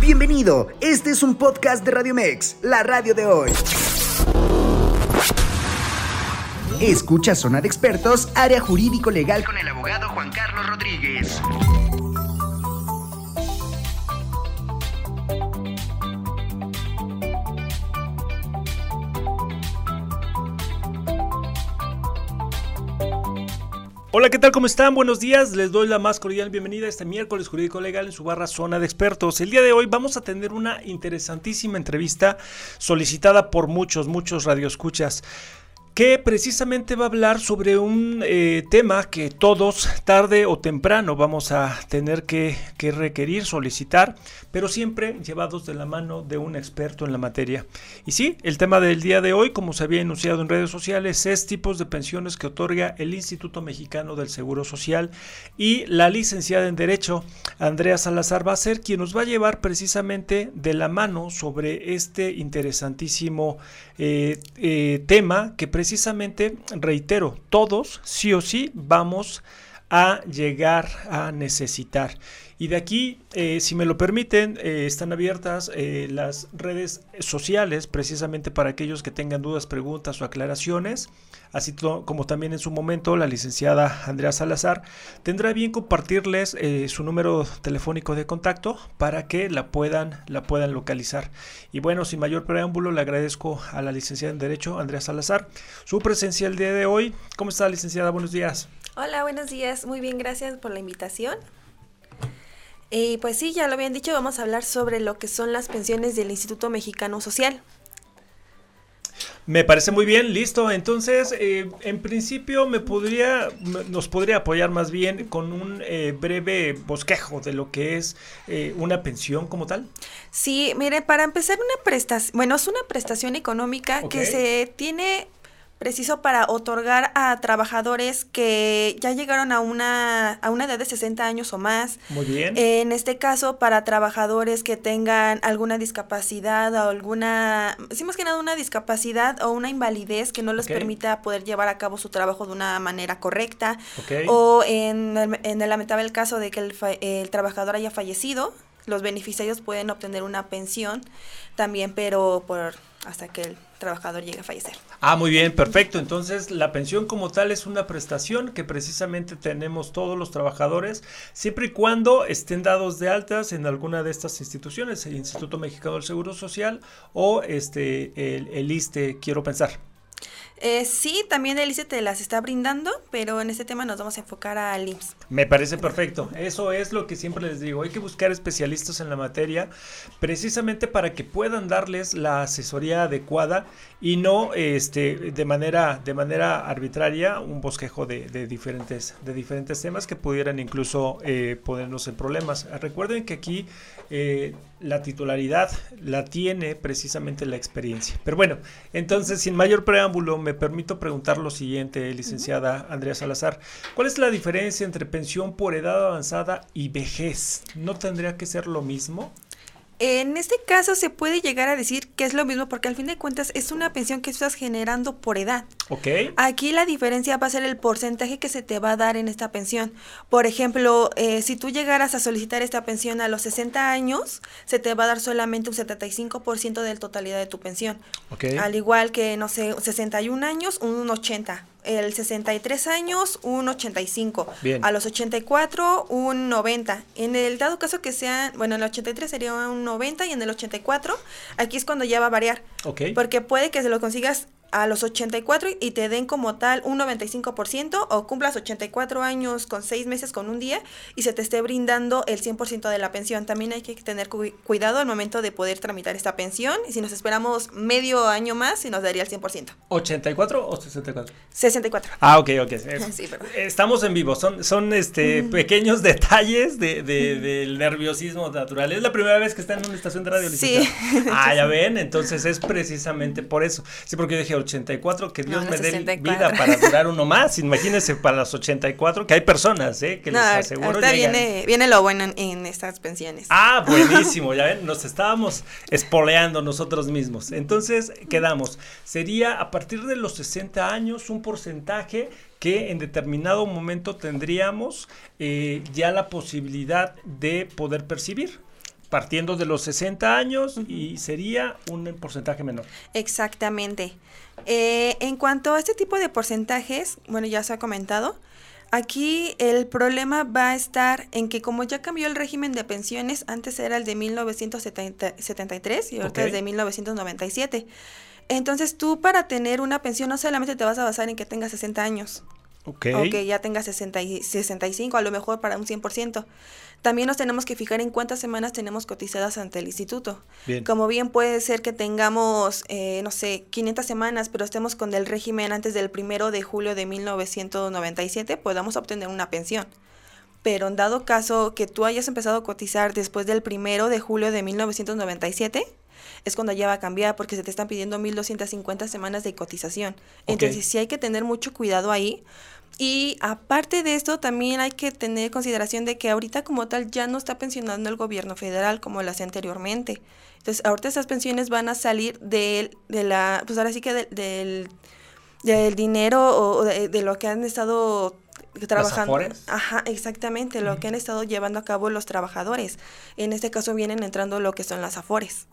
Bienvenido, este es un podcast de Radio Mex, la radio de hoy. Escucha Sonar Expertos, área jurídico legal con el abogado Juan Carlos Rodríguez. Hola, ¿qué tal? ¿Cómo están? Buenos días. Les doy la más cordial bienvenida a este miércoles jurídico legal en su barra zona de expertos. El día de hoy vamos a tener una interesantísima entrevista solicitada por muchos, muchos radioescuchas que precisamente va a hablar sobre un eh, tema que todos, tarde o temprano, vamos a tener que, que, requerir, solicitar, pero siempre llevados de la mano de un experto en la materia. Y sí, el tema del día de hoy, como se había enunciado en redes sociales, es tipos de pensiones que otorga el Instituto Mexicano del Seguro Social y la licenciada en Derecho, Andrea Salazar, va a ser quien nos va a llevar precisamente de la mano sobre este interesantísimo eh, eh, tema que precisamente, reitero, todos sí o sí vamos a llegar a necesitar. Y de aquí, eh, si me lo permiten, eh, están abiertas eh, las redes sociales precisamente para aquellos que tengan dudas, preguntas o aclaraciones. Así como también en su momento la licenciada Andrea Salazar tendrá bien compartirles su número telefónico de contacto para que la puedan, la puedan localizar. Y bueno, sin mayor preámbulo, le agradezco a la licenciada en Derecho, Andrea Salazar, su presencia el día de hoy. ¿Cómo está, licenciada? Buenos días. Hola, buenos días. Muy bien, gracias por la invitación. Y pues sí, ya lo habían dicho, vamos a hablar sobre lo que son las pensiones del Instituto Mexicano Social. Me parece muy bien, listo. Entonces, eh, en principio me podría, nos podría apoyar más bien con un eh, breve bosquejo de lo que es eh, una pensión como tal. Sí, mire, para empezar una prestación, bueno, es una prestación económica okay. que se tiene preciso para otorgar a trabajadores que ya llegaron a una, a una edad de 60 años o más. Muy bien. En este caso, para trabajadores que tengan alguna discapacidad o alguna, sí más que nada una discapacidad o una invalidez que no les okay. permita poder llevar a cabo su trabajo de una manera correcta. Okay. O en el, en el lamentable caso de que el, el trabajador haya fallecido, los beneficiarios pueden obtener una pensión también, pero por hasta que el trabajador llegue a fallecer. Ah, muy bien, perfecto. Entonces, la pensión como tal es una prestación que precisamente tenemos todos los trabajadores, siempre y cuando estén dados de altas en alguna de estas instituciones, el Instituto Mexicano del Seguro Social o este el, el ISTE, quiero pensar. Eh, sí, también el ICE te las está brindando, pero en este tema nos vamos a enfocar al IMSS. Me parece perfecto. Eso es lo que siempre les digo. Hay que buscar especialistas en la materia precisamente para que puedan darles la asesoría adecuada y no este, de, manera, de manera arbitraria un bosquejo de, de diferentes, de diferentes temas que pudieran incluso eh, ponernos en problemas. Recuerden que aquí eh, la titularidad la tiene precisamente la experiencia. Pero bueno, entonces sin mayor preámbulo me permito preguntar lo siguiente, licenciada. Andrea Salazar. ¿Cuál es la diferencia entre pensión por edad avanzada y vejez? ¿No tendría que ser lo mismo? En este caso se puede llegar a decir que es lo mismo porque al fin de cuentas es una pensión que estás generando por edad. Ok. Aquí la diferencia va a ser el porcentaje que se te va a dar en esta pensión. Por ejemplo, eh, si tú llegaras a solicitar esta pensión a los 60 años, se te va a dar solamente un 75% de la totalidad de tu pensión. Ok. Al igual que, no sé, 61 años, un 80 el 63 años, un 85. Bien. A los 84, un 90. En el dado caso que sean, bueno, en el 83 sería un 90 y en el 84, aquí es cuando ya va a variar. Ok. Porque puede que se lo consigas a los 84 y te den como tal un 95% o cumplas 84 años con 6 meses con un día y se te esté brindando el 100% de la pensión. También hay que tener cu cuidado al momento de poder tramitar esta pensión y si nos esperamos medio año más, se nos daría el 100%. ¿84 o 64? 64. Ah, ok, ok. Sí. Estamos en vivo, son, son este, mm. pequeños detalles de, de, del nerviosismo natural. Es la primera vez que está en una estación de radio. Sí. Ah, ya ven, entonces es precisamente por eso. Sí, porque yo dije 84, que Dios No, me dé 64. vida para durar uno más. Imagínense para los 84, que hay personas, ¿eh? Que No, les aseguro ahorita llegan. viene, viene lo bueno en, en estas pensiones. Ah, buenísimo, ya ven, nos estábamos espoleando nosotros mismos. Entonces, quedamos, sería a partir de los 60 años un porcentaje que en determinado momento tendríamos eh, ya la posibilidad de poder percibir partiendo de los 60 años y sería un porcentaje menor. Exactamente. Eh, en cuanto a este tipo de porcentajes, bueno, ya se ha comentado, aquí el problema va a estar en que como ya cambió el régimen de pensiones, antes era el de 1973 y ahorita es de 1997. Entonces tú para tener una pensión no solamente te vas a basar en que tengas 60 años. Ok. O que ya tengas 60 y 65, a lo mejor para un 100%. También nos tenemos que fijar en cuántas semanas tenemos cotizadas ante el instituto. Bien. Como bien puede ser que tengamos, eh, no sé, 500 semanas, pero estemos con el régimen antes del primero de julio de 1997, podamos obtener una pensión. Pero en dado caso que tú hayas empezado a cotizar después del primero de julio de 1997, es cuando ya va a cambiar porque se te están pidiendo 1.250 semanas de cotización. Entonces sí hay que tener mucho cuidado ahí y aparte de esto, también hay que tener consideración de que ahorita como tal ya no está pensionando el gobierno federal como lo hacía anteriormente. Entonces, ahorita esas pensiones van a salir de, de la, pues ahora sí que del, del dinero o de, de, lo que han estado trabajando. Ajá, exactamente, lo que han estado llevando a cabo los trabajadores. En este caso vienen entrando lo que son las afores.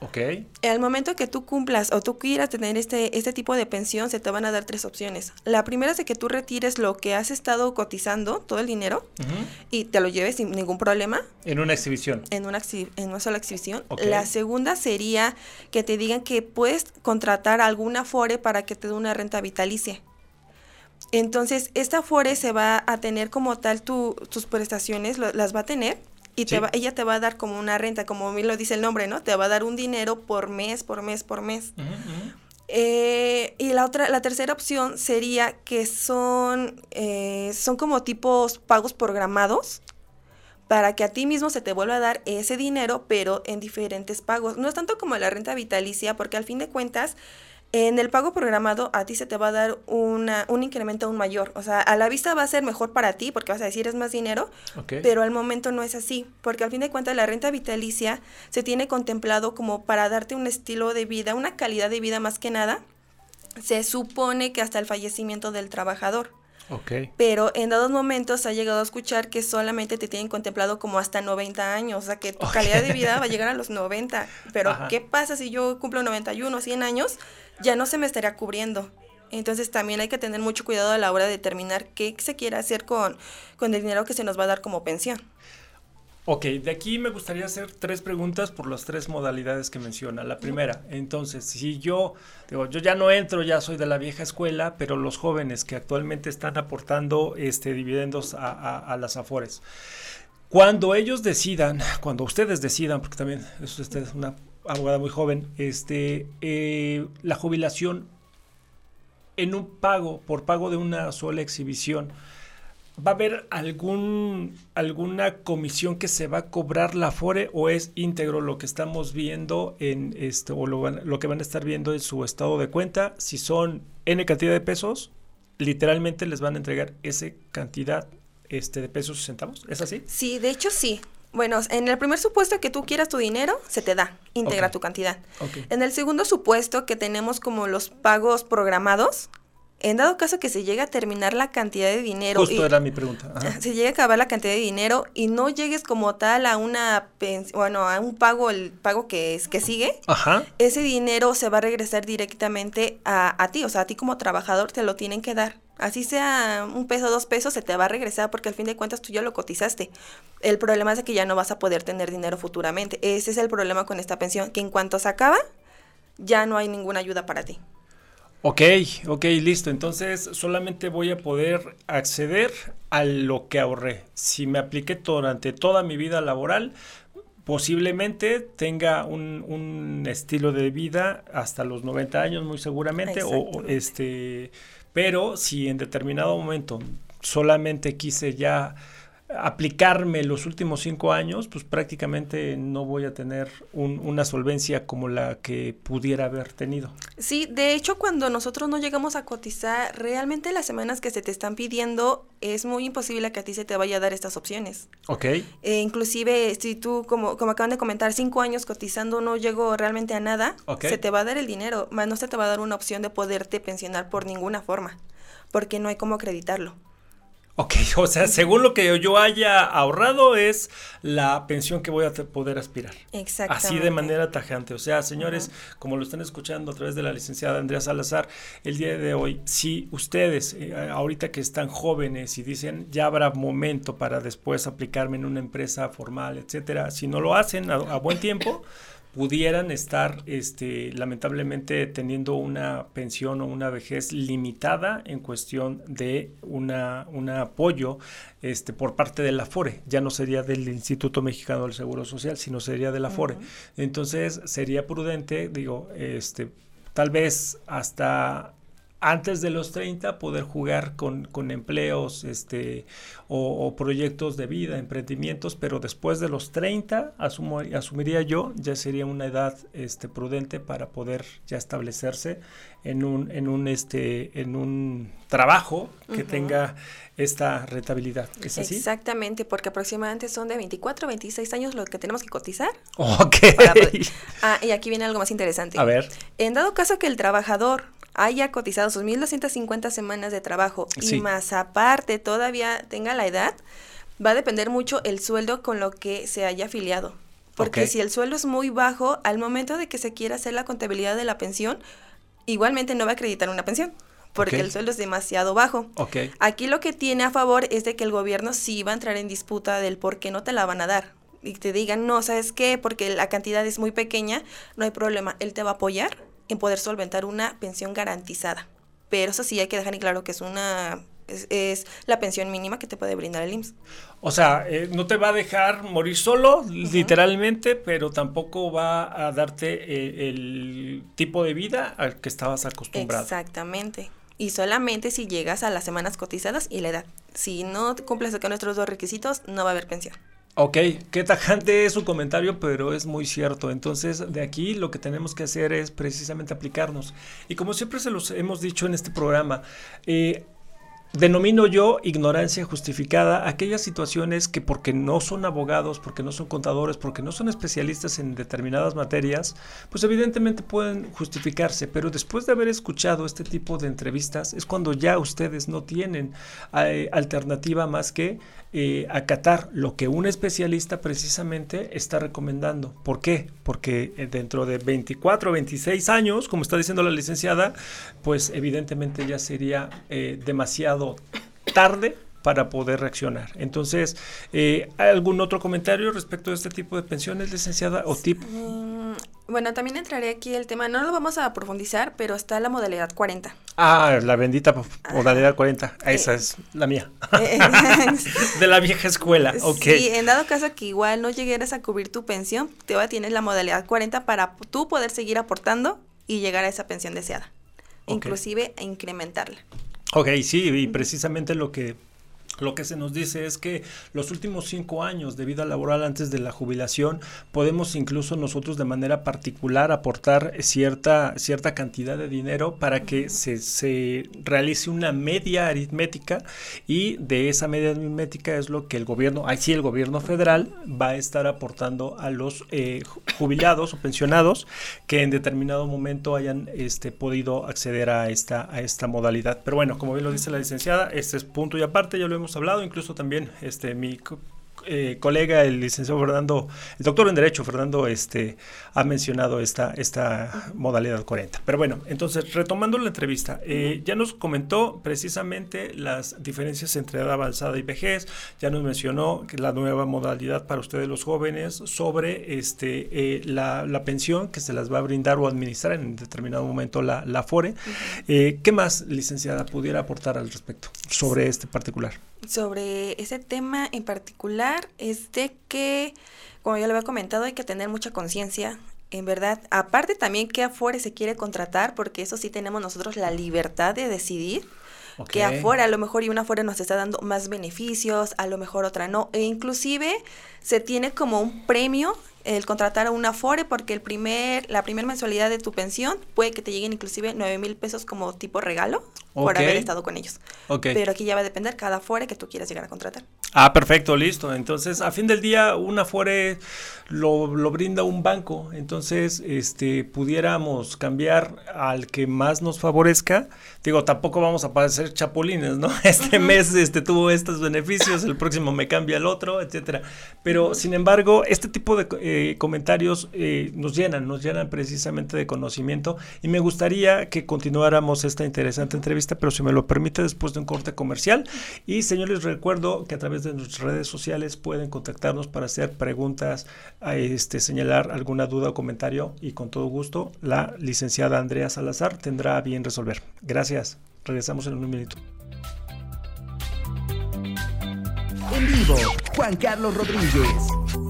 Ok. Al momento que tú cumplas o tú quieras tener este, este tipo de pensión, se te van a dar tres opciones. La primera es de que tú retires lo que has estado cotizando, todo el dinero, uh -huh. y te lo lleves sin ningún problema. En una exhibición. En una, en una sola exhibición. Okay. La segunda sería que te digan que puedes contratar alguna FORE para que te dé una renta vitalicia. Entonces, esta FORE se va a tener como tal tu, tus prestaciones, lo, las va a tener y te sí. va, ella te va a dar como una renta, como bien lo dice el nombre, ¿no? Te va a dar un dinero por mes, por mes, por mes. Uh -huh. eh, y la otra, la tercera opción sería que son, eh, son como tipos pagos programados para que a ti mismo se te vuelva a dar ese dinero, pero en diferentes pagos. No es tanto como la renta vitalicia, porque al fin de cuentas, en el pago programado a ti se te va a dar una, un incremento aún mayor. O sea, a la vista va a ser mejor para ti porque vas a decir es más dinero, okay. pero al momento no es así. Porque al fin de cuentas la renta vitalicia se tiene contemplado como para darte un estilo de vida, una calidad de vida más que nada. Se supone que hasta el fallecimiento del trabajador. Okay. Pero en dados momentos ha llegado a escuchar que solamente te tienen contemplado como hasta 90 años, o sea que tu okay. calidad de vida va a llegar a los 90. Pero Ajá. ¿qué pasa si yo cumplo 91, 100 años? Ya no se me estaría cubriendo. Entonces también hay que tener mucho cuidado a la hora de determinar qué se quiere hacer con, con el dinero que se nos va a dar como pensión. Ok, de aquí me gustaría hacer tres preguntas por las tres modalidades que menciona. La primera, entonces, si yo, digo, yo ya no entro, ya soy de la vieja escuela, pero los jóvenes que actualmente están aportando este, dividendos a, a, a las afores, cuando ellos decidan, cuando ustedes decidan, porque también es usted es una abogada muy joven, este, eh, la jubilación en un pago, por pago de una sola exhibición, ¿Va a haber algún, alguna comisión que se va a cobrar la FORE o es íntegro lo que estamos viendo en esto o lo, lo, que van a estar viendo en su estado de cuenta? Si son N cantidad de pesos, literalmente les van a entregar esa cantidad este, de pesos y centavos. ¿Es así? Sí, de hecho sí. Bueno, en el primer supuesto que tú quieras tu dinero, se te da, íntegra okay. tu cantidad. Okay. En el segundo supuesto que tenemos como los pagos programados, en dado caso que se llegue a terminar la cantidad de dinero. Justo y, era mi pregunta. Ajá. Se llegue a acabar la cantidad de dinero y no llegues como tal a una bueno, a un pago, el pago que es que sigue, Ajá. ese dinero se va a regresar directamente a, a ti. O sea, a ti como trabajador te lo tienen que dar. Así sea un peso, dos pesos, se te va a regresar porque al fin de cuentas tú ya lo cotizaste. El problema es que ya no vas a poder tener dinero futuramente. Ese es el problema con esta pensión, que en cuanto se acaba, ya no hay ninguna ayuda para ti. Ok, ok, listo. Entonces solamente voy a poder acceder a lo que ahorré. Si me apliqué durante toda mi vida laboral, posiblemente tenga un, un estilo de vida hasta los 90 años, muy seguramente. O este, pero si en determinado momento solamente quise ya aplicarme los últimos cinco años, pues prácticamente no voy a tener un, una solvencia como la que pudiera haber tenido. Sí, de hecho cuando nosotros no llegamos a cotizar, realmente las semanas que se te están pidiendo es muy imposible que a ti se te vaya a dar estas opciones. Ok. Eh, inclusive si tú, como, como acaban de comentar, cinco años cotizando no llego realmente a nada, okay. se te va a dar el dinero, más no se te va a dar una opción de poderte pensionar por ninguna forma porque no hay cómo acreditarlo. Ok, o sea, según lo que yo haya ahorrado es la pensión que voy a poder aspirar. Exactamente. Así de manera tajante. O sea, señores, como lo están escuchando a través de la licenciada Andrea Salazar, el día de hoy, si ustedes, eh, ahorita que están jóvenes y dicen, ya habrá momento para después aplicarme en una empresa formal, etcétera, si no lo hacen a, a buen tiempo, pudieran estar este, lamentablemente teniendo una pensión o una vejez limitada en cuestión de una, un apoyo este, por parte de la FORE. Ya no sería del Instituto Mexicano del Seguro Social, sino sería de la FORE. Entonces sería prudente, digo, este, tal vez hasta antes de los 30 poder jugar con, con empleos este, o, proyectos de vida, emprendimientos, pero después de los 30 asumo, asumiría yo ya sería una edad este, prudente para poder ya establecerse en un, en un, este, en un trabajo que tenga esta rentabilidad. ¿Es así? Exactamente, porque aproximadamente son de 24 26 años los que tenemos que cotizar. Ok. Ah, y aquí viene algo más interesante. A ver. En dado caso que el trabajador haya cotizado sus 1.250 semanas de trabajo y más aparte todavía tenga la edad, va a depender mucho el sueldo con lo que se haya afiliado. Porque si el sueldo es muy bajo, al momento de que se quiera hacer la contabilidad de la pensión, igualmente no va a acreditar una pensión porque el sueldo es demasiado bajo. Aquí lo que tiene a favor es de que el gobierno sí va a entrar en disputa del por qué no te la van a dar. Y te digan, no, ¿sabes qué? Porque la cantidad es muy pequeña, no hay problema, él te va a apoyar en poder solventar una pensión garantizada. Pero eso sí hay que dejar en claro que es una es, la pensión mínima que te puede brindar el IMSS. O sea, eh, no te va a dejar morir solo, literalmente, pero tampoco va a darte eh, el tipo de vida al que estabas acostumbrado. Exactamente. Y solamente si llegas a las semanas cotizadas y la edad. Si no cumples con nuestros dos requisitos, no va a haber pensión. Ok, qué tajante es su comentario, pero es muy cierto. Entonces, de aquí lo que tenemos que hacer es precisamente aplicarnos. Y como siempre se los hemos dicho en este programa, eh, Denomino yo ignorancia justificada aquellas situaciones que porque no son abogados, porque no son contadores, porque no son especialistas en determinadas materias, pues evidentemente pueden justificarse, pero después de haber escuchado este tipo de entrevistas es cuando ya ustedes no tienen eh, alternativa más que eh, acatar lo que un especialista precisamente está recomendando. ¿Por qué? Porque eh, dentro de 24 o 26 años, como está diciendo la licenciada, pues evidentemente ya sería demasiado tarde para poder reaccionar. Entonces, ¿hay algún otro comentario respecto a este tipo de pensiones, licenciada, o tip? Mm, bueno, también entraré aquí el tema, no lo vamos a profundizar, pero está la modalidad 40. Ah, la bendita modalidad 40, esa es la mía. Eh, de la vieja escuela, ok. Sí, en dado caso que igual no llegueras a cubrir tu pensión, te va a tener la modalidad 40 para tú poder seguir aportando y llegar a esa pensión deseada. Inclusive incrementarla. Ok, sí, y precisamente lo que lo que se nos dice es que los últimos cinco años de vida laboral antes de la jubilación podemos incluso nosotros de manera particular aportar cierta, cierta cantidad de dinero para que se, se, realice una media aritmética y de esa media aritmética es lo que el gobierno, ahí sí el gobierno federal va a estar aportando a los eh, jubilados o pensionados que en determinado momento hayan este, podido acceder a esta, a esta modalidad. Pero bueno, como bien lo dice la licenciada, este es punto y aparte, ya lo hemos hablado, incluso también este mi eh, colega, el licenciado Fernando, el doctor en Derecho, Fernando, este, ha mencionado esta, esta modalidad 40. Pero bueno, entonces, retomando la entrevista, eh, ya nos comentó precisamente las diferencias entre edad avanzada y vejez, ya nos mencionó que la nueva modalidad para ustedes los jóvenes sobre este, eh, la, la, pensión que se las va a brindar o administrar en determinado momento la, la FORE. ¿Qué más, licenciada, pudiera aportar al respecto sobre este particular? Sobre ese tema en particular, es de que, como ya lo había comentado, hay que tener mucha conciencia. En verdad, aparte también que afuera se quiere contratar, porque eso sí tenemos nosotros la libertad de decidir. Que afuera, a lo mejor y una afuera nos está dando más beneficios, a lo mejor otra no. E inclusive se tiene como un premio el contratar a una Afore porque el primer, la primera mensualidad de tu pensión puede que te lleguen inclusive 9 mil pesos como tipo regalo por haber estado con ellos. Pero aquí ya va a depender cada Afore que tú quieras llegar a contratar. Ah, perfecto, listo. Entonces, a fin del día, una Afore lo, lo, brinda un banco. Entonces, este, pudiéramos cambiar al que más nos favorezca. Digo, tampoco vamos a parecer chapulines, ¿no? Este mes este, tuvo estos beneficios, el próximo me cambia el otro, etcétera. Pero, sin embargo, este tipo de eh, comentarios eh, nos llenan, nos llenan precisamente de conocimiento. Y me gustaría que continuáramos esta interesante entrevista, pero si me lo permite, después de un corte comercial. Y, señores, recuerdo que a través de nuestras redes sociales pueden contactarnos para hacer preguntas, este, señalar alguna duda o comentario y con todo gusto la licenciada Andrea Salazar tendrá bien resolver. Gracias. Regresamos en un minuto. En vivo, Juan Carlos Rodríguez.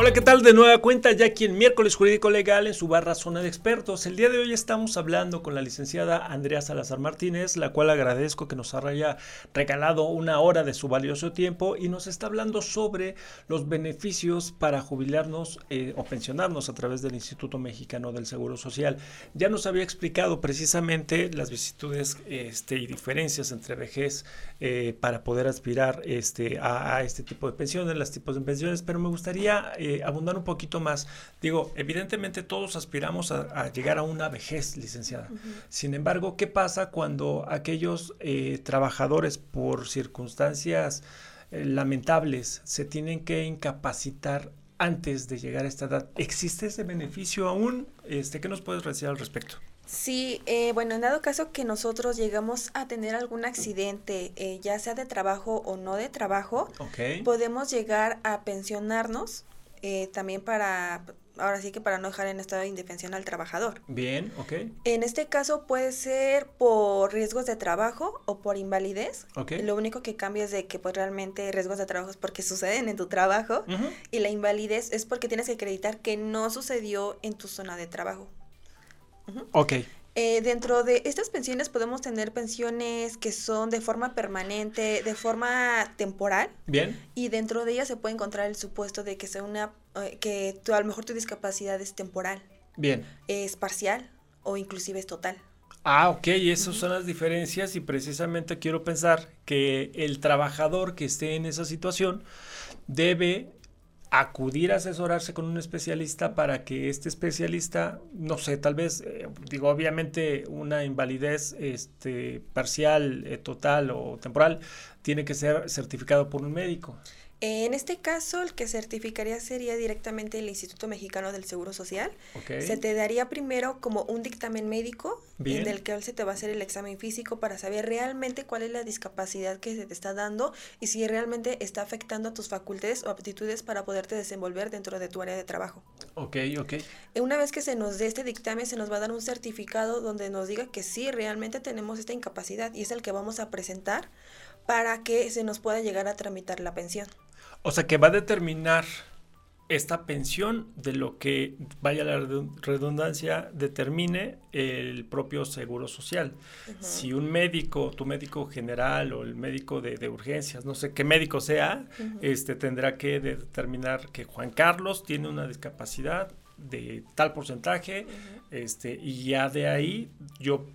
Hola, ¿qué tal? De nueva cuenta, ya aquí en Miércoles Jurídico Legal en su barra Zona de Expertos. El día de hoy estamos hablando con la licenciada Andrea Salazar Martínez, la cual agradezco que nos haya regalado una hora de su valioso tiempo y nos está hablando sobre los beneficios para jubilarnos eh, o pensionarnos a través del Instituto Mexicano del Seguro Social. Ya nos había explicado precisamente las vicitudes este, y diferencias entre vejez eh, para poder aspirar este, a, este tipo de pensiones, los tipos de pensiones, pero me gustaría eh, abundar un poquito más. Digo, evidentemente todos aspiramos a, llegar a una vejez, licenciada. Sin embargo, ¿qué pasa cuando aquellos eh, trabajadores por circunstancias lamentables se tienen que incapacitar antes de llegar a esta edad? ¿Existe ese beneficio aún? Este, ¿Qué nos puedes decir al respecto? Sí, eh, bueno, en dado caso que nosotros llegamos a tener algún accidente, eh, ya sea de trabajo o no de trabajo, podemos llegar a pensionarnos eh, también para, ahora sí que para no dejar en estado de indefensión al trabajador. Bien, ok. En este caso puede ser por riesgos de trabajo o por invalidez. Okay. Lo único que cambia es de que pues realmente riesgos de trabajo es porque suceden en tu trabajo y la invalidez es porque tienes que acreditar que no sucedió en tu zona de trabajo. Ok. Eh, dentro de estas pensiones podemos tener pensiones que son de forma permanente, de forma temporal. Bien. Y dentro de ellas se puede encontrar el supuesto de que sea una, eh, que a lo mejor tu discapacidad es temporal. Bien. Es parcial o inclusive es total. Ah, ok, esas son las diferencias y precisamente quiero pensar que el trabajador que esté en esa situación debe acudir a asesorarse con un especialista para que este especialista, no sé, tal vez, eh, digo, obviamente una invalidez este, parcial, eh, total o temporal, tiene que ser certificado por un médico. En este caso, el que certificaría sería directamente el Instituto Mexicano del Seguro Social. Se te daría primero como un dictamen médico, en el que se te va a hacer el examen físico para saber realmente cuál es la discapacidad que se te está dando y si realmente está afectando a tus facultades o aptitudes para poderte desenvolver dentro de tu área de trabajo. Ok, ok. Una vez que se nos dé este dictamen, se nos va a dar un certificado donde nos diga que sí, realmente tenemos esta incapacidad y es el que vamos a presentar para que se nos pueda llegar a tramitar la pensión. O sea que va a determinar esta pensión de lo que, vaya la redundancia, determine el propio seguro social. Si un médico, tu médico general o el médico de, urgencias, no sé qué médico sea, este tendrá que determinar que Juan Carlos tiene una discapacidad de tal porcentaje, este, y ya de ahí yo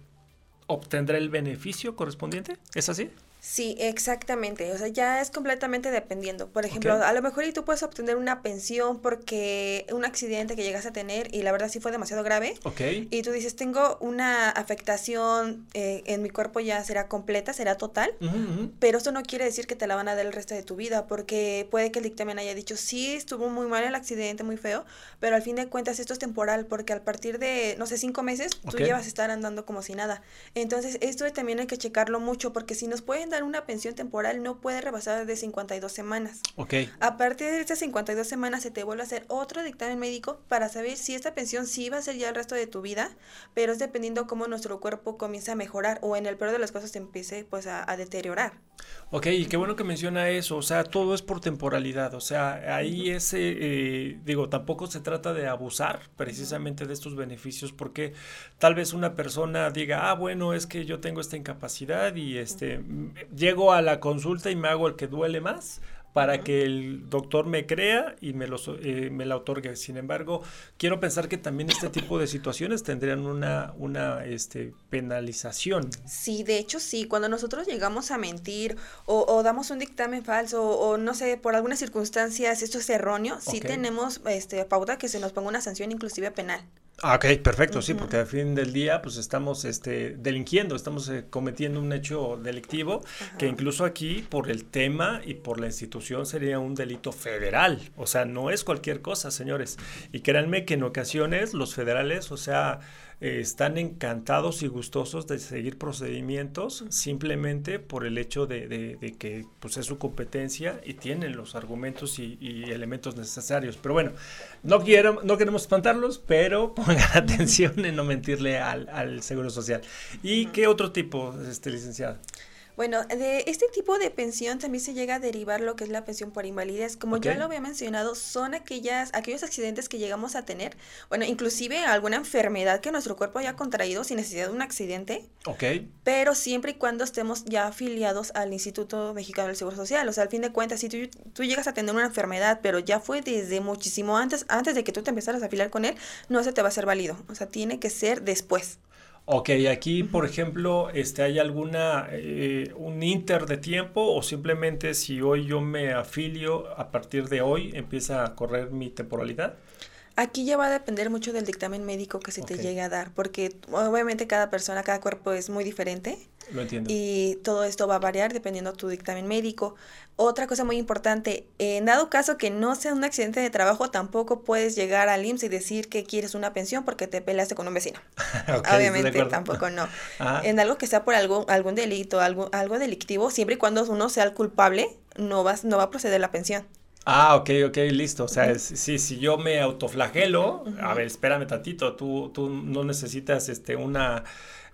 obtendré el beneficio correspondiente. ¿Es así? Sí, exactamente. O sea, ya es completamente dependiendo. Por ejemplo, a lo mejor y tú puedes obtener una pensión porque un accidente que llegas a tener y la verdad sí fue demasiado grave. Ok. Y tú dices, tengo una afectación eh, en mi cuerpo ya será completa, será total. Pero eso no quiere decir que te la van a dar el resto de tu vida porque puede que el dictamen haya dicho, sí, estuvo muy mal el accidente, muy feo, pero al fin de cuentas esto es temporal porque al partir de, no sé, cinco meses, tú ya vas a estar andando como si nada. Entonces, esto también hay que checarlo mucho porque si nos pueden dar una pensión temporal no puede rebasar de 52 semanas. Ok. A partir de estas 52 semanas se te vuelve a hacer otro dictamen médico para saber si esta pensión sí va a ser ya el resto de tu vida, pero es dependiendo cómo nuestro cuerpo comienza a mejorar o en el peor de las cosas se empiece pues a, deteriorar. Ok, y qué bueno que menciona eso, o sea, todo es por temporalidad, o sea, ahí ese, eh, digo, tampoco se trata de abusar precisamente de estos beneficios, porque tal vez una persona diga, ah, bueno, es que yo tengo esta incapacidad y este, llego a la consulta y me hago el que duele más para que el doctor me crea y me, los, eh, me la otorgue. Sin embargo, quiero pensar que también este tipo de situaciones tendrían una, una este, penalización. Sí, de hecho sí, cuando nosotros llegamos a mentir o, damos un dictamen falso o, no sé, por algunas circunstancias esto es erróneo, sí tenemos este, pauta que se nos ponga una sanción inclusive penal. Ah, ok, perfecto, sí, porque al fin del día pues estamos este, delinquiendo, estamos eh, cometiendo un hecho delictivo que incluso aquí por el tema y por la institución sería un delito federal, o sea, no es cualquier cosa, señores. Y créanme que en ocasiones los federales, o sea, eh, están encantados y gustosos de seguir procedimientos simplemente por el hecho de, que pues, es su competencia y tienen los argumentos y, elementos necesarios. Pero bueno, no, quiero, no queremos espantarlos, pero pongan atención en no mentirle al, al Seguro Social. ¿Y qué otro tipo, este, licenciada? Bueno, de este tipo de pensión también se llega a derivar lo que es la pensión por invalidez. Como ya lo había mencionado, son aquellas, aquellos accidentes que llegamos a tener, bueno, inclusive alguna enfermedad que nuestro cuerpo haya contraído sin necesidad de un accidente. Ok. Pero siempre y cuando estemos ya afiliados al Instituto Mexicano del Seguro Social. O sea, al fin de cuentas, si tú, tú llegas a tener una enfermedad, pero ya fue desde muchísimo antes, antes de que tú te empezaras a afiliar con él, no se te va a ser válido. O sea, tiene que ser después. Ok, aquí, por ejemplo, este, ¿hay alguna, eh, un inter de tiempo o simplemente si hoy yo me afilio, a partir de hoy empieza a correr mi temporalidad? Aquí ya va a depender mucho del dictamen médico que se te llegue a dar, porque obviamente cada persona, cada cuerpo es muy diferente. Lo entiendo. Y todo esto va a variar dependiendo de tu dictamen médico. Otra cosa muy importante, en dado caso que no sea un accidente de trabajo, tampoco puedes llegar al IMSS y decir que quieres una pensión porque te peleaste con un vecino. Obviamente tampoco no. En algo que sea por algún, algún delito, algo, algo delictivo, siempre y cuando uno sea el culpable, no, vas, no va a proceder la pensión. Ah, ok, ok, listo. O sea, sí, si yo me autoflagelo, a ver, espérame tantito, tú, tú no necesitas este, una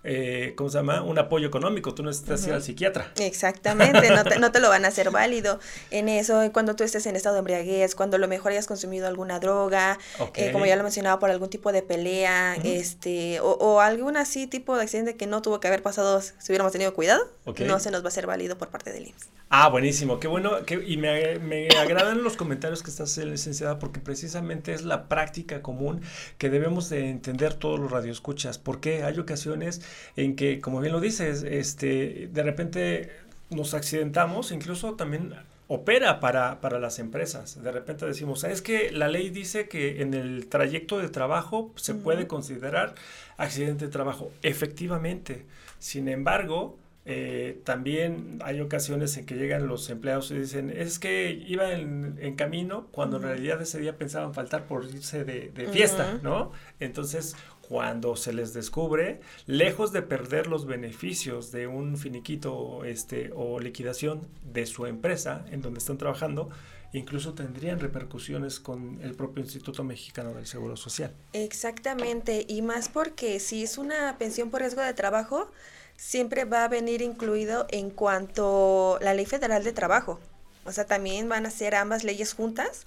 eh, ¿cómo se llama? Un apoyo económico, tú necesitas ir al psiquiatra. Exactamente, no te, no te, lo van a hacer válido en eso, cuando tú estés en estado de embriaguez, cuando a lo mejor hayas consumido alguna droga, eh, como ya lo mencionaba, por algún tipo de pelea, este, o, o, algún así tipo de accidente que no tuvo que haber pasado si hubiéramos tenido cuidado, no se nos va a ser válido por parte del IMSS. Ah, buenísimo, qué bueno, que, y me, me agradan los comentarios que estás licenciada porque precisamente es la práctica común que debemos de entender todos los radioescuchas, porque hay ocasiones en que, como bien lo dices, este, de repente nos accidentamos, incluso también opera para, para las empresas. De repente decimos, es que la ley dice que en el trayecto de trabajo se puede considerar accidente de trabajo. Efectivamente. Sin embargo, eh, también hay ocasiones en que llegan los empleados y dicen, es que iba en, camino cuando en realidad ese día pensaban faltar por irse de, fiesta, ¿no? Entonces, cuando se les descubre, lejos de perder los beneficios de un finiquito este, o liquidación de su empresa en donde están trabajando, incluso tendrían repercusiones con el propio Instituto Mexicano del Seguro Social. Exactamente, y más porque si es una pensión por riesgo de trabajo, siempre va a venir incluido en cuanto la ley federal de trabajo. O sea, también van a ser ambas leyes juntas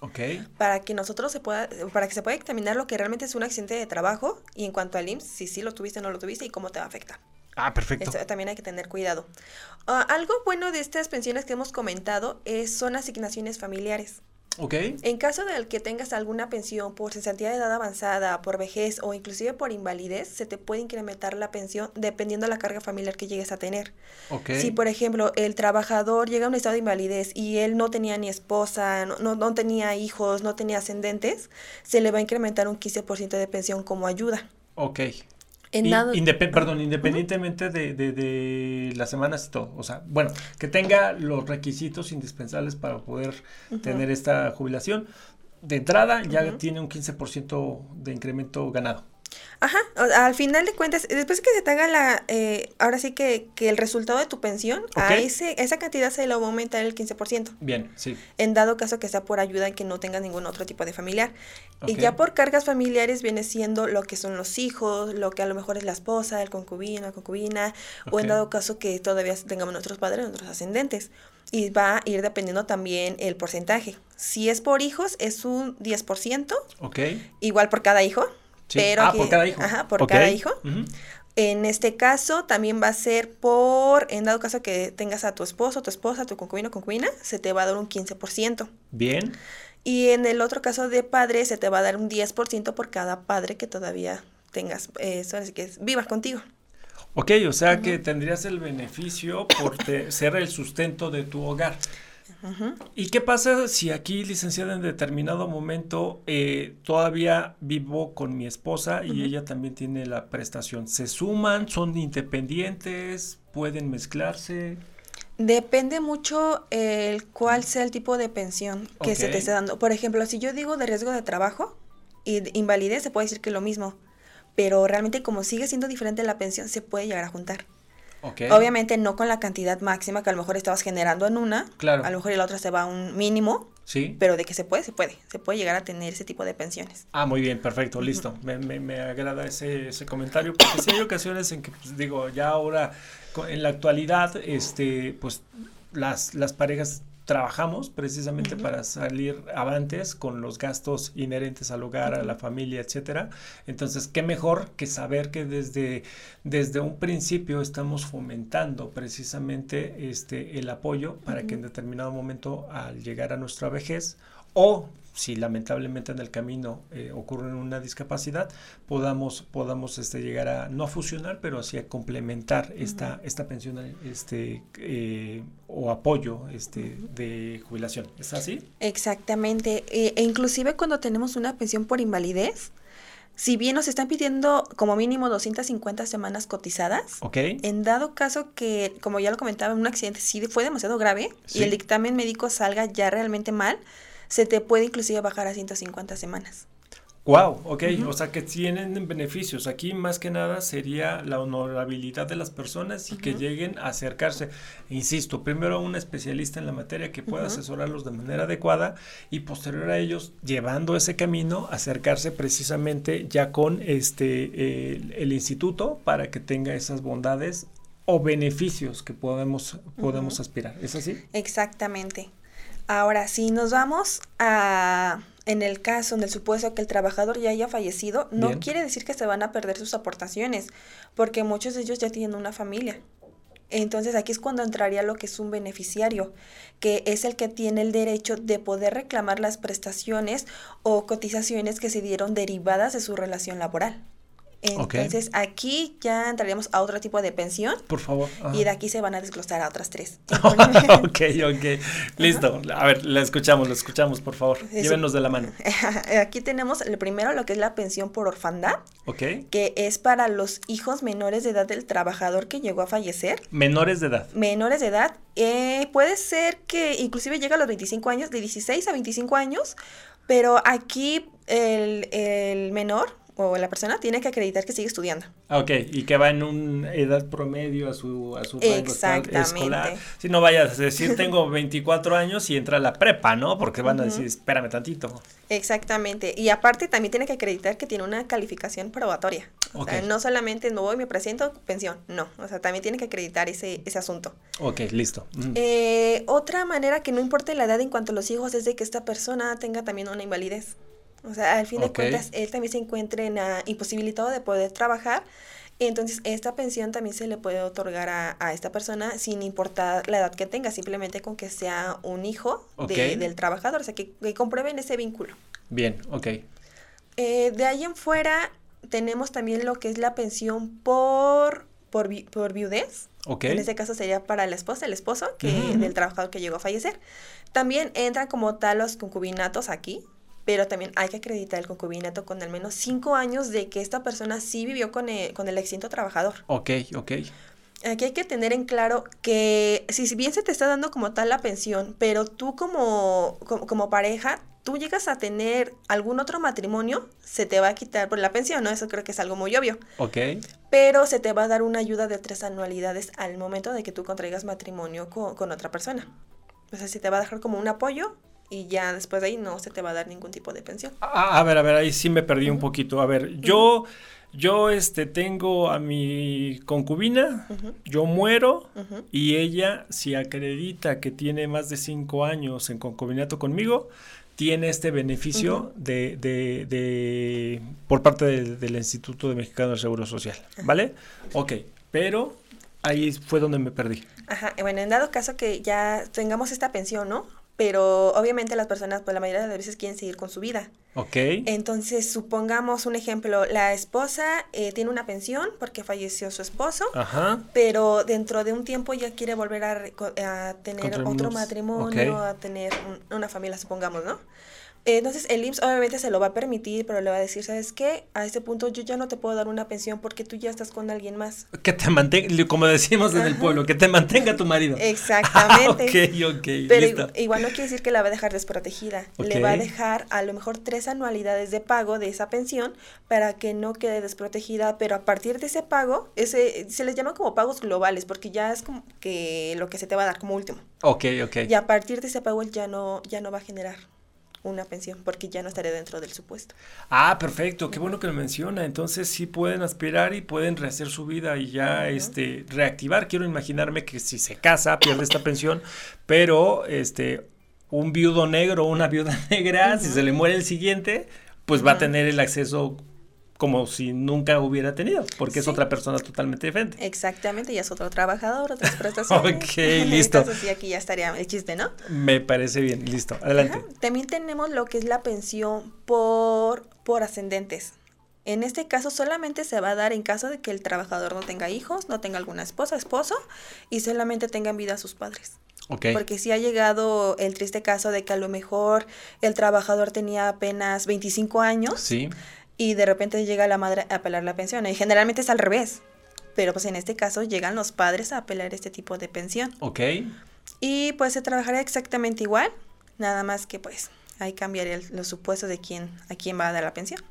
para que nosotros se pueda, para que se pueda examinar lo que realmente es un accidente de trabajo y en cuanto al IMSS, si sí lo tuviste o no lo tuviste y cómo te va a afectar. Ah, perfecto. también hay que tener cuidado. Ah, algo bueno de estas pensiones que hemos comentado es, son asignaciones familiares. En caso de que tengas alguna pensión por cesantía de edad avanzada, por vejez o inclusive por invalidez, se te puede incrementar la pensión dependiendo de la carga familiar que llegues a tener. Si, por ejemplo, el trabajador llega a un estado de invalidez y él no tenía ni esposa, no, no, tenía hijos, no tenía ascendentes, se le va a incrementar un 15% de pensión como ayuda. Ok perdón, independientemente de, de, las semanas y todo. O sea, bueno, que tenga los requisitos indispensables para poder tener esta jubilación. De entrada ya tiene un 15% de incremento ganado. Ajá, al final de cuentas, después que se te haga la, eh, ahora sí que, que, el resultado de tu pensión, a ese, esa cantidad se le va a aumentar el 15%. Bien, sí. En dado caso que sea por ayuda y que no tenga ningún otro tipo de familiar. Y ya por cargas familiares viene siendo lo que son los hijos, lo que a lo mejor es la esposa, el concubino, la concubina, o en dado caso que todavía tengamos nuestros padres, nuestros ascendentes. Y va a ir dependiendo también el porcentaje. Si es por hijos, es un 10%. Ok. Igual por cada hijo. Pero ah, por cada hijo. Ajá, por cada hijo. En este caso también va a ser por, en dado caso que tengas a tu esposo, tu esposa, tu concubino, concubina, se te va a dar un 15%. Bien. Y en el otro caso de padre se te va a dar un 10% por cada padre que todavía tengas, eh, eso es que vivas contigo. Ok, o sea que tendrías el beneficio por ser el sustento de tu hogar. ¿Y qué pasa si aquí, licenciada, en determinado momento eh, todavía vivo con mi esposa y ella también tiene la prestación? ¿Se suman? ¿Son independientes? ¿Pueden mezclarse? Depende mucho el cuál sea el tipo de pensión que se te esté dando. Por ejemplo, si yo digo de riesgo de trabajo y de invalidez, se puede decir que es lo mismo. Pero realmente como sigue siendo diferente la pensión, se puede llegar a juntar. Obviamente no con la cantidad máxima que a lo mejor estabas generando en una. Claro. A lo mejor la otra se va a un mínimo. Sí. Pero de que se puede, se puede. Se puede llegar a tener ese tipo de pensiones. Ah, muy bien, perfecto, listo. me, me, me, agrada ese, ese comentario porque sí hay ocasiones en que, pues, digo, ya ahora, en la actualidad, este, pues las, las parejas trabajamos precisamente para salir avantes con los gastos inherentes al hogar, a la familia, etcétera. Entonces, qué mejor que saber que desde, desde un principio estamos fomentando precisamente este el apoyo para que en determinado momento al llegar a nuestra vejez o si lamentablemente en el camino eh, ocurre una discapacidad, podamos, podamos este, llegar a, no a fusionar, pero así a complementar esta, esta pensión este, eh, o apoyo este, de jubilación. ¿Es así? Exactamente. E, e, inclusive cuando tenemos una pensión por invalidez, si bien nos están pidiendo como mínimo 250 semanas cotizadas, en dado caso que, como ya lo comentaba, un accidente sí fue demasiado grave y el dictamen médico salga ya realmente mal, se te puede inclusive bajar a 150 semanas. Wow, ok, o sea que tienen beneficios. Aquí más que nada sería la honorabilidad de las personas y que lleguen a acercarse, insisto, primero a un especialista en la materia que pueda asesorarlos de manera adecuada y posterior a ellos, llevando ese camino, acercarse precisamente ya con este el, instituto para que tenga esas bondades o beneficios que podemos, podemos aspirar. ¿Es así? Exactamente. Ahora, si nos vamos a, en el caso, en el supuesto que el trabajador ya haya fallecido, no quiere decir que se van a perder sus aportaciones, porque muchos de ellos ya tienen una familia. Entonces aquí es cuando entraría lo que es un beneficiario, que es el que tiene el derecho de poder reclamar las prestaciones o cotizaciones que se dieron derivadas de su relación laboral. Entonces aquí ya entraríamos a otro tipo de pensión. Por favor. Y de aquí se van a desglosar a otras tres. ok, ok. Listo. A ver, la escuchamos, la escuchamos, por favor. Llévenos de la mano. Aquí tenemos el primero, lo que es la pensión por orfandad. Ok. Que es para los hijos menores de edad del trabajador que llegó a fallecer. Menores de edad. Menores de edad. Eh, puede ser que inclusive llega a los 25 años, de 16 a 25 años, pero aquí el, el menor o la persona tiene que acreditar que sigue estudiando. Ok, y que va en una edad promedio a su, a su rango escolar. Si no vayas a decir, tengo 24 años y entra a la prepa, ¿no? Porque van a decir, espérame tantito. Exactamente. Y aparte también tiene que acreditar que tiene una calificación probatoria. O sea, no solamente no voy, me presento, pensión. No. O sea, también tiene que acreditar ese, ese asunto. Ok, listo. Eh, otra manera que no importe la edad en cuanto a los hijos es de que esta persona tenga también una invalidez. O sea, al fin de cuentas, él también se encuentra en, imposibilitado de poder trabajar. Entonces, esta pensión también se le puede otorgar a, esta persona sin importar la edad que tenga, simplemente con que sea un hijo del trabajador, o sea, que, comprueben ese vínculo. Bien, ok. Eh, de ahí en fuera, tenemos también lo que es la pensión por, por, por viudez. Okay. En este caso sería para la esposa, el esposo que, del trabajador que llegó a fallecer. También entran como tal los concubinatos aquí, pero también hay que acreditar el concubinato con al menos cinco años de que esta persona sí vivió con el, con el extinto trabajador. Ok, ok. Aquí hay que tener en claro que si bien se te está dando como tal la pensión, pero tú como, como, pareja, tú llegas a tener algún otro matrimonio, se te va a quitar por la pensión, ¿no? Eso creo que es algo muy obvio. Ok. Pero se te va a dar una ayuda de tres anualidades al momento de que tú contraigas matrimonio con, con otra persona. O sea, se te va a dejar como un apoyo y ya después de ahí no se te va a dar ningún tipo de pensión. A, ver, a ver, ahí sí me perdí un poquito. A ver, yo, yo este, tengo a mi concubina, yo muero y ella, si acredita que tiene más de cinco años en concubinato conmigo, tiene este beneficio de, de, de, por parte del Instituto de Mexicano del Seguro Social, ¿vale? Ok, pero ahí fue donde me perdí. Ajá, bueno, en dado caso que ya tengamos esta pensión, ¿no? Pero obviamente las personas, pues la mayoría de las veces quieren seguir con su vida. Ok. Entonces, supongamos un ejemplo, la esposa eh, tiene una pensión porque falleció su esposo, Ajá. pero dentro de un tiempo ya quiere volver a, a tener otro matrimonio, a tener un- una familia, supongamos, ¿no? Entonces el IMSS obviamente se lo va a permitir, pero le va a decir, ¿sabes qué? A este punto yo ya no te puedo dar una pensión porque tú ya estás con alguien más. Que te mantenga, como decimos en el pueblo, que te mantenga tu marido. Exactamente. Ah, ok, ok, Pero listo. igual, igual no quiere decir que la va a dejar desprotegida. Le va a dejar a lo mejor tres anualidades de pago de esa pensión para que no quede desprotegida, pero a partir de ese pago, ese se les llama como pagos globales, porque ya es como que lo que se te va a dar como último. Ok, ok. Y a partir de ese pago él ya no, ya no va a generar una pensión, porque ya no estaré dentro del supuesto. Ah, perfecto, qué bueno que lo menciona. Entonces sí pueden aspirar y pueden rehacer su vida y ya este reactivar. Quiero imaginarme que si se casa pierde esta pensión, pero este un viudo negro o una viuda negra, si se le muere el siguiente, pues va a tener el acceso como si nunca hubiera tenido, porque es otra persona totalmente diferente. Exactamente, ya es otro trabajador, otras prestaciones. Ok, listo. sí, aquí ya estaría el chiste, ¿no? Me parece bien, listo. Adelante. Ajá. También tenemos lo que es la pensión por, por ascendentes. En este caso solamente se va a dar en caso de que el trabajador no tenga hijos, no tenga alguna esposa, esposo y solamente tenga en vida a sus padres. Ok. Porque sí ha llegado el triste caso de que a lo mejor el trabajador tenía apenas 25 años Sí. Y de repente llega la madre a apelar la pensión. Y generalmente es al revés. Pero pues en este caso llegan los padres a apelar este tipo de pensión. Ok. Y pues se trabajaría exactamente igual, nada más que pues ahí cambiaría el- los supuestos de quién, a quién va a dar la pensión.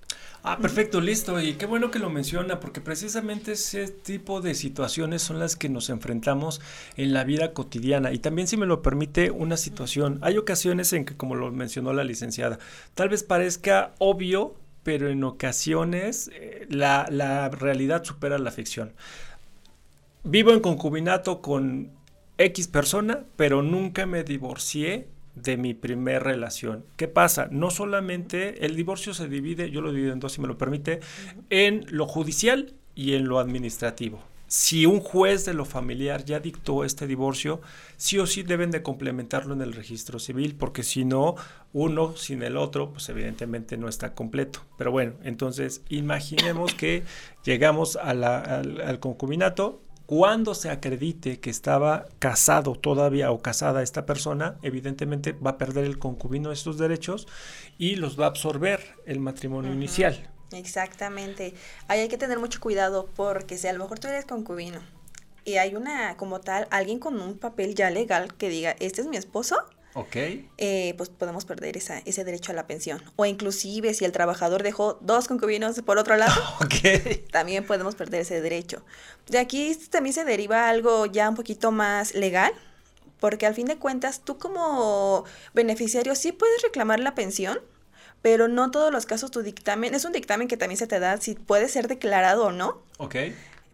Ah, perfecto, listo. Y qué bueno que lo menciona, porque precisamente ese tipo de situaciones son las que nos enfrentamos en la vida cotidiana. Y también, si me lo permite, una situación. Hay ocasiones en que, como lo mencionó la licenciada, tal vez parezca obvio, pero en ocasiones eh, la, la realidad supera la ficción. Vivo en concubinato con X persona, pero nunca me divorcié de mi primer relación. ¿Qué pasa? No solamente el divorcio se divide, yo lo divido en dos si me lo permite, en lo judicial y en lo administrativo. Si un juez de lo familiar ya dictó este divorcio, sí o sí deben de complementarlo en el registro civil, porque si no, uno sin el otro, pues evidentemente no está completo. Pero bueno, entonces imaginemos que llegamos a la- al, al concubinato, cuando se acredite que estaba casado todavía o casada esta persona, evidentemente va a perder el concubino estos derechos y los va a absorber el matrimonio inicial. Exactamente. Ahí hay que tener mucho cuidado porque si a lo mejor tú eres concubino y hay una como tal, alguien con un papel ya legal que diga, este es mi esposo, ¿Ok? eh, pues podemos perder esa, ese derecho a la pensión. O inclusive si el trabajador dejó dos concubinos por otro lado, también podemos perder ese derecho. De aquí también se deriva algo ya un poquito más legal, porque al fin de cuentas tú como beneficiario sí puedes reclamar la pensión, pero no todos los casos tu dictamen, es un dictamen que también se te da si puede ser declarado o no, Ok.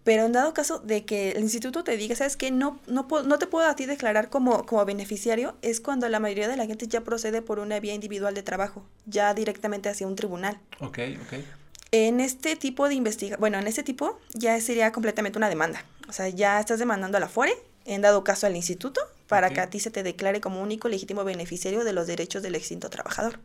pero en dado caso de que el instituto te diga, ¿sabes qué? No, no, puedo- no te puedo a ti declarar como, como beneficiario, es cuando la mayoría de la gente ya procede por una vía individual de trabajo, ya directamente hacia un tribunal. Ok, ok. En este tipo de investigación, bueno, en este tipo ya sería completamente una demanda. O sea, ya estás demandando a la FORE, en dado caso al instituto, para que a ti se te declare como único legítimo beneficiario de los derechos del extinto trabajador.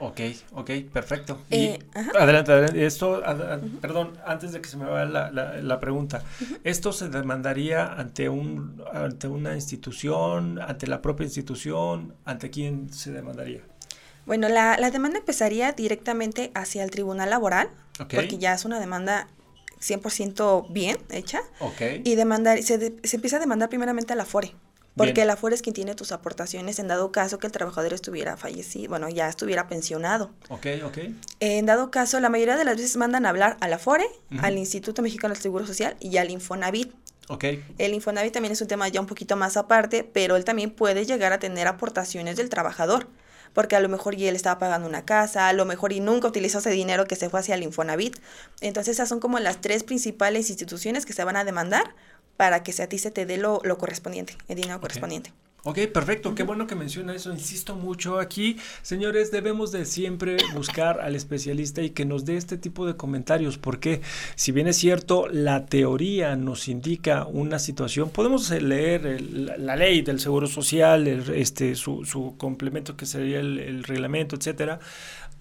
Ok, ok, perfecto. Eh, y ajá. adelante, adelante. Esto, ad- ad- perdón, antes de que se me vaya la, la- la pregunta, ¿esto se demandaría ante un ante una institución, ante la propia institución, ante quién se demandaría? Bueno, la, la demanda empezaría directamente hacia el tribunal laboral, porque ya es una demanda 100% bien hecha, Ok. y demandar, se, de- se empieza a demandar primeramente a la FORE. Porque Bien. la FORE es quien tiene tus aportaciones en dado caso que el trabajador estuviera fallecido, bueno, ya estuviera pensionado. Ok, ok. En dado caso, la mayoría de las veces mandan a hablar a la FORE, Ujú. al Instituto Mexicano del Seguro Social y al Infonavit. Ok. El Infonavit también es un tema ya un poquito más aparte, pero él también puede llegar a tener aportaciones del trabajador, porque a lo mejor y él estaba pagando una casa, a lo mejor y nunca utilizó ese dinero que se fue hacia el Infonavit. Entonces esas son como las tres principales instituciones que se van a demandar para que se- a ti se te dé lo, lo correspondiente, el dinero correspondiente. Ok, perfecto, qué bueno que menciona eso, insisto mucho aquí, señores, debemos de siempre buscar al especialista y que nos dé este tipo de comentarios, porque si bien es cierto, la teoría nos indica una situación, podemos leer la ley del Seguro Social, este, su, su, complemento que sería el, el reglamento, etcétera,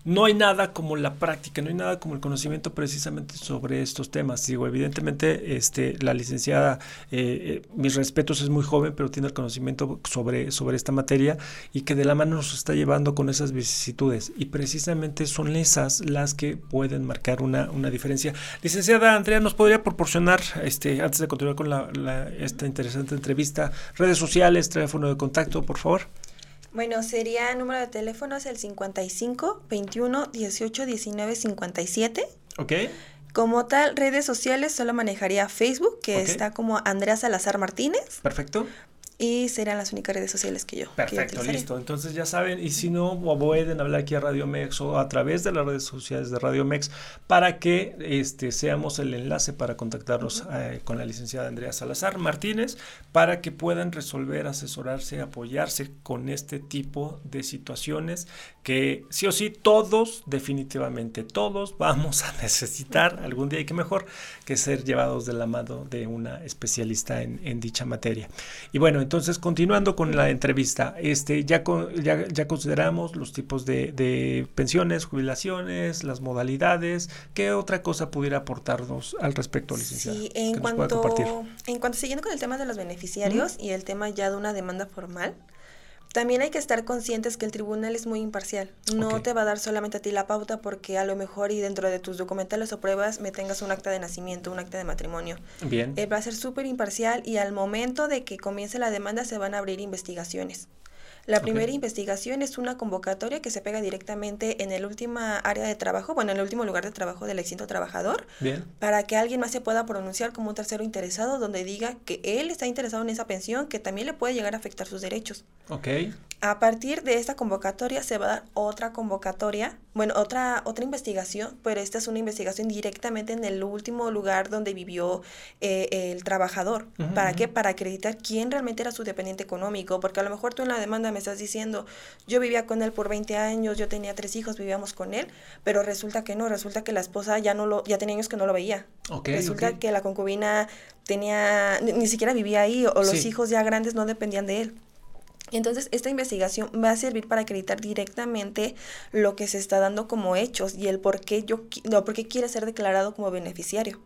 no hay nada como la práctica, no hay nada como el conocimiento precisamente sobre estos temas. Digo, evidentemente, este, la licenciada, eh, eh, mis respetos, es muy joven, pero tiene el conocimiento sobre, sobre esta materia y que de la mano nos está llevando con esas vicisitudes. Y precisamente son esas las que pueden marcar una, una diferencia. Licenciada Andrea, ¿nos podría proporcionar, este, antes de continuar con la, esta interesante entrevista, redes sociales, teléfono de contacto, por favor? Bueno, sería número de teléfono es el 55 21 18 19 57. Ok. Como tal, redes sociales solo manejaría Facebook, que está como Andrea Salazar Martínez. Perfecto. Y serán las únicas redes sociales que yo. Perfecto, listo. Entonces ya saben, y si no, pueden hablar aquí a Radio Mex o a través de las redes sociales de Radio Mex para que este, seamos el enlace para contactarnos eh, con la licenciada Andrea Salazar Martínez para que puedan resolver, asesorarse, apoyarse con este tipo de situaciones que sí o sí todos, definitivamente todos, vamos a necesitar algún día y que mejor que ser llevados de la mano de una especialista en, en dicha materia. Y bueno, entonces, continuando con la entrevista, este, ya, ya, consideramos los tipos de, pensiones, jubilaciones, las modalidades. ¿Qué otra cosa pudiera aportarnos al respecto, licenciada? Sí, en cuanto, en cuanto siguiendo con el tema de los beneficiarios y el tema ya de una demanda formal, también hay que estar conscientes que el tribunal es muy imparcial. No te va a dar solamente a ti la pauta porque a lo mejor y dentro de tus documentales o pruebas me tengas un acta de nacimiento, un acta de matrimonio. Bien. Eh, va a ser súper imparcial y al momento de que comience la demanda se van a abrir investigaciones. La primera investigación es una convocatoria que se pega directamente en el último área de trabajo, bueno, en el último lugar de trabajo del extinto trabajador, Bien. para que alguien más se pueda pronunciar como un tercero interesado donde diga que él está interesado en esa pensión que también le puede llegar a afectar sus derechos. Ok. A partir de esta convocatoria se va a dar otra convocatoria, bueno, otra, otra investigación, pero esta es una investigación directamente en el último lugar donde vivió eh, el trabajador. ¿Para qué? Para acreditar quién realmente era su dependiente económico, porque a lo mejor tú en la demanda me estás diciendo, yo vivía con él por 20 años, yo tenía tres hijos, vivíamos con él, pero resulta que no, resulta que la esposa ya no lo, ya tenía años que no lo veía. resulta que la concubina tenía, ni, siquiera vivía ahí, o los hijos ya grandes no dependían de él. Entonces, esta investigación va a servir para acreditar directamente lo que se está dando como hechos y el por qué, yo, no, por qué quiere ser declarado como beneficiario.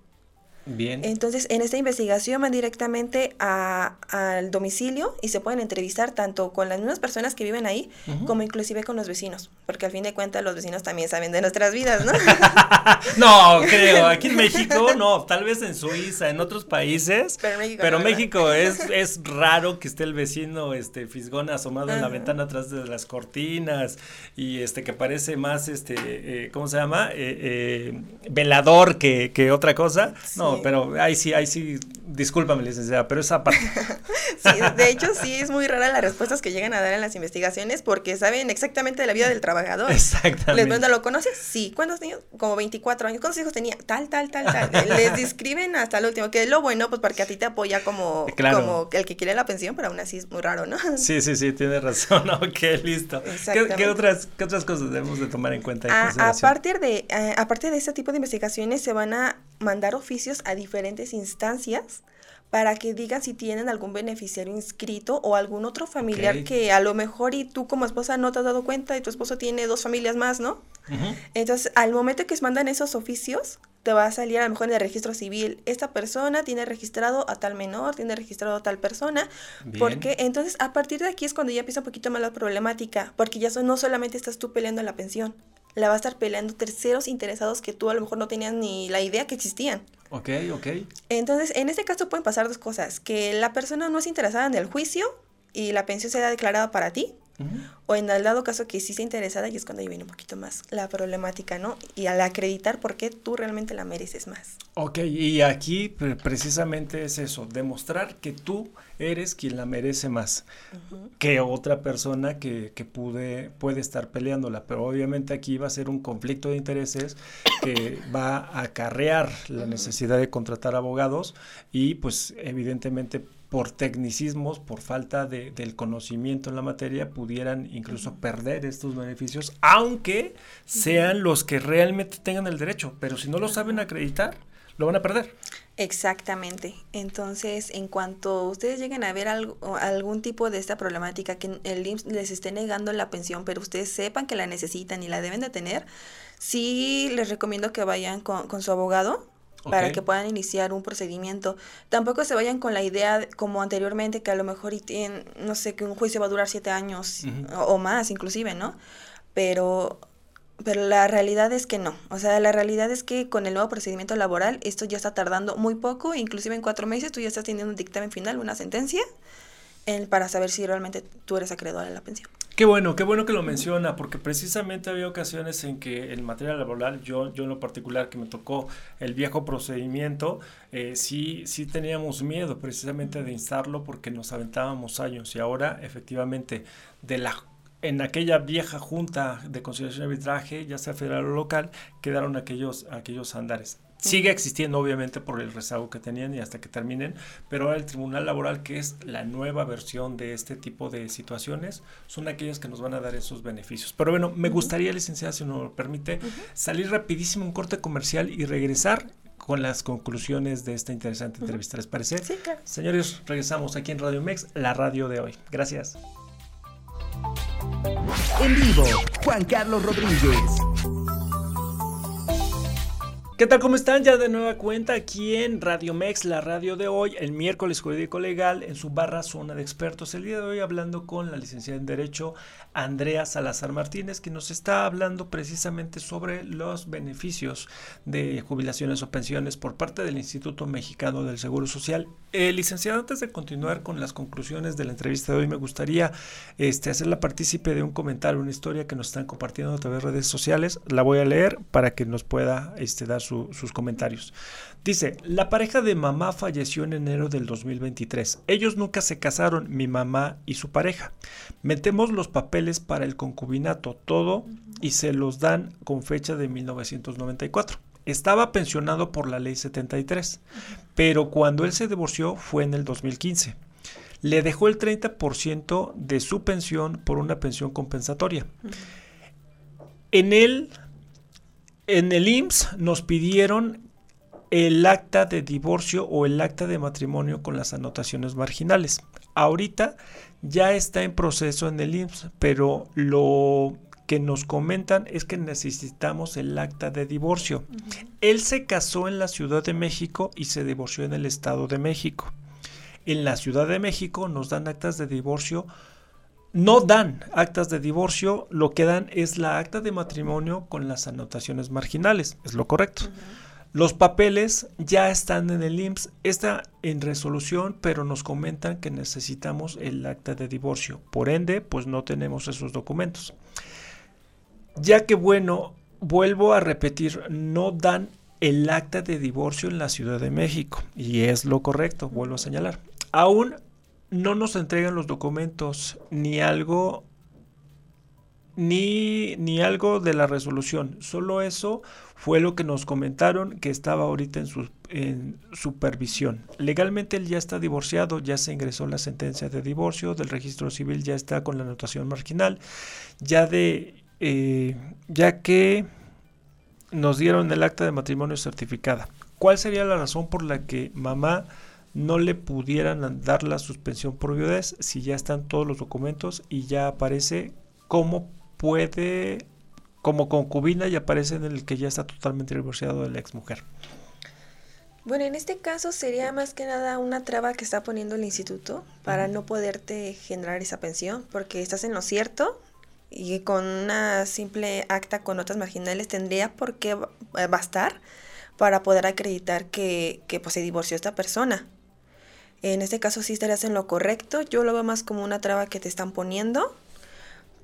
Bien. Entonces, en esta investigación van directamente al domicilio y se pueden entrevistar tanto con las mismas personas que viven ahí como inclusive con los vecinos, porque al fin de cuentas los vecinos también saben de nuestras vidas, ¿no? no, creo, aquí en México no, tal vez en Suiza, en otros países, pero México, es, es raro que esté el vecino este fisgón asomado en la ventana atrás de las cortinas y este que parece más este eh, ¿cómo se llama? Eh, eh, velador que, que otra cosa. No, pero ahí sí, ahí sí, discúlpame, licenciada, pero esa parte. sí, de hecho sí es muy rara las respuestas que llegan a dar en las investigaciones porque saben exactamente de la vida del trabajador. Exactamente. Les preguntan, ¿lo conoces? Sí. ¿Cuántos niños? Como 24 años. ¿Cuántos hijos tenía? Tal, tal, tal, tal. Les describen hasta el último, que es lo bueno, pues porque a ti te apoya como, como el que quiere la pensión, pero aún así es muy raro, ¿no? Sí, sí, sí, tiene razón. Ok, listo. ¿Qué, otras, ¿Qué otras cosas debemos de tomar en cuenta? a, a, partir de, a, a partir de este tipo de investigaciones se van a mandar oficios a diferentes instancias para que digan si tienen algún beneficiario inscrito o algún otro familiar que a lo mejor y tú como esposa no te has dado cuenta y tu esposo tiene dos familias más, ¿no? Entonces, al momento que se mandan esos oficios, te va a salir a lo mejor en el registro civil, esta persona tiene registrado a tal menor, tiene registrado a tal persona, porque entonces a partir de aquí es cuando ya empieza un poquito más la problemática, porque ya no solamente estás tú peleando la pensión, la va a estar peleando terceros interesados que tú a lo mejor no tenías ni la idea que existían. Ok, ok. Entonces, en este caso pueden pasar dos cosas, que la persona no es interesada en el juicio y la pensión sea declarada para ti, o en el dado caso que sí está interesada y es cuando ahí viene un poquito más la problemática, ¿no? Y al acreditar por qué tú realmente la mereces más. Ok, y aquí precisamente es eso, demostrar que tú eres quien la merece más que otra persona que, que pude, puede estar peleándola, pero obviamente aquí va a ser un conflicto de intereses que va a acarrear la necesidad de contratar abogados y pues evidentemente por tecnicismos, por falta de, del conocimiento en la materia, pudieran incluso perder estos beneficios, aunque sean los que realmente tengan el derecho, pero si no lo saben acreditar, lo van a perder. Exactamente. Entonces, en cuanto ustedes lleguen a ver algo, algún tipo de esta problemática, que el IMSS les esté negando la pensión, pero ustedes sepan que la necesitan y la deben de tener, sí les recomiendo que vayan con, con su abogado para que puedan iniciar un procedimiento. Tampoco se vayan con la idea, como anteriormente, que a lo mejor tienen, no sé, que un juicio va a durar siete años o, más, inclusive, ¿no? Pero, pero la realidad es que no. O sea, la realidad es que con el nuevo procedimiento laboral, esto ya está tardando muy poco, inclusive en cuatro meses tú ya estás teniendo un dictamen final, una sentencia, para saber si realmente tú eres acreedor a la pensión. Qué bueno, qué bueno que lo menciona, porque precisamente había ocasiones en que en materia laboral, yo, yo en lo particular que me tocó el viejo procedimiento, eh, sí, sí teníamos miedo precisamente de instarlo porque nos aventábamos años y ahora efectivamente de la en aquella vieja junta de conciliación y arbitraje, ya sea federal o local, quedaron aquellos, aquellos andares. Sigue existiendo obviamente por el rezago que tenían y hasta que terminen, pero ahora el Tribunal Laboral, que es la nueva versión de este tipo de situaciones, son aquellas que nos van a dar esos beneficios. Pero bueno, me gustaría, licenciada, si nos lo permite, salir rapidísimo un corte comercial y regresar con las conclusiones de esta interesante entrevista. ¿Les parece? Sí, claro. Señores, regresamos aquí en Radio Mex, la radio de hoy. Gracias. En vivo, Juan Carlos Rodríguez. ¿Qué tal? ¿Cómo están? Ya de nueva cuenta aquí en Radio Mex, la radio de hoy, el miércoles jurídico legal, en su barra zona de expertos. El día de hoy hablando con la licenciada en Derecho Andrea Salazar Martínez, que nos está hablando precisamente sobre los beneficios de jubilaciones o pensiones por parte del Instituto Mexicano del Seguro Social. Eh, licenciada, antes de continuar con las conclusiones de la entrevista de hoy, me gustaría este, hacerla partícipe de un comentario, una historia que nos están compartiendo a través de redes sociales. La voy a leer para que nos pueda este, dar su sus comentarios. Dice, la pareja de mamá falleció en enero del 2023. Ellos nunca se casaron, mi mamá y su pareja. Metemos los papeles para el concubinato, todo, y se los dan con fecha de 1994. Estaba pensionado por la ley 73, pero cuando él se divorció fue en el 2015 le dejó el 30% de su pensión por una pensión compensatoria. En él en el IMSS nos pidieron el acta de divorcio o el acta de matrimonio con las anotaciones marginales. Ahorita ya está en proceso en el IMSS, pero lo que nos comentan es que necesitamos el acta de divorcio. Él se casó en la Ciudad de México y se divorció en el Estado de México. En la Ciudad de México nos dan actas de divorcio no dan actas de divorcio, lo que dan es la acta de matrimonio con las anotaciones marginales, es lo correcto. Los papeles ya están en el IMSS, está en resolución, pero nos comentan que necesitamos el acta de divorcio. Por ende, pues no tenemos esos documentos. Ya que bueno, vuelvo a repetir, no dan el acta de divorcio en la Ciudad de México, y es lo correcto, vuelvo a señalar. Aún no nos entregan los documentos ni algo ni, ni, algo de la resolución. Solo eso fue lo que nos comentaron que estaba ahorita en, su, en supervisión. Legalmente él ya está divorciado, ya se ingresó la sentencia de divorcio, del registro civil ya está con la anotación marginal, ya de eh, ya que nos dieron el acta de matrimonio certificada. ¿Cuál sería la razón por la que mamá no le pudieran dar la suspensión por viudez si ya están todos los documentos y ya aparece cómo puede, como concubina y aparece en el que ya está totalmente divorciado de la exmujer. Bueno, en este caso sería más que nada una traba que está poniendo el instituto para no poderte generar esa pensión, porque estás en lo cierto y con una simple acta con notas marginales tendría por qué bastar para poder acreditar que, que pues, se divorció esta persona. En este caso sí estarías en lo correcto. Yo lo veo más como una traba que te están poniendo.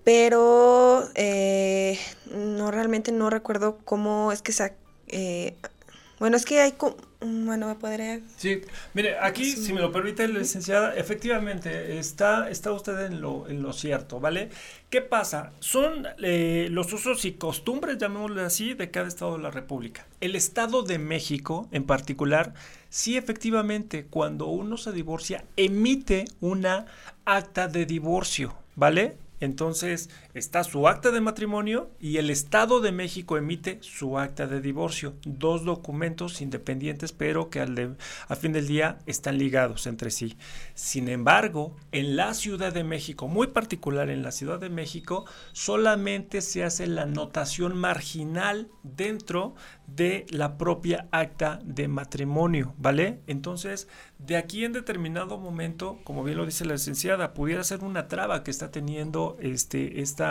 Pero eh, no realmente no recuerdo cómo es que se, eh, Bueno, es que hay... Mm, bueno, me podría... Sí, mire, aquí, si me lo permite, licenciada, efectivamente, está, está usted en lo, en lo cierto, ¿vale? ¿Qué pasa? Son eh, los usos y costumbres, llamémosle así, de cada estado de la República. El Estado de México, en particular, sí, efectivamente, cuando uno se divorcia, emite una acta de divorcio, ¿vale? Entonces está su acta de matrimonio y el Estado de México emite su acta de divorcio. Dos documentos independientes pero que al a fin del día están ligados entre sí. Sin embargo, en la Ciudad de México, muy particular en la Ciudad de México, solamente se hace la notación marginal dentro de la propia acta de matrimonio, ¿vale? Entonces, de aquí en determinado momento, como bien lo dice la licenciada, pudiera ser una traba que está teniendo este, esta,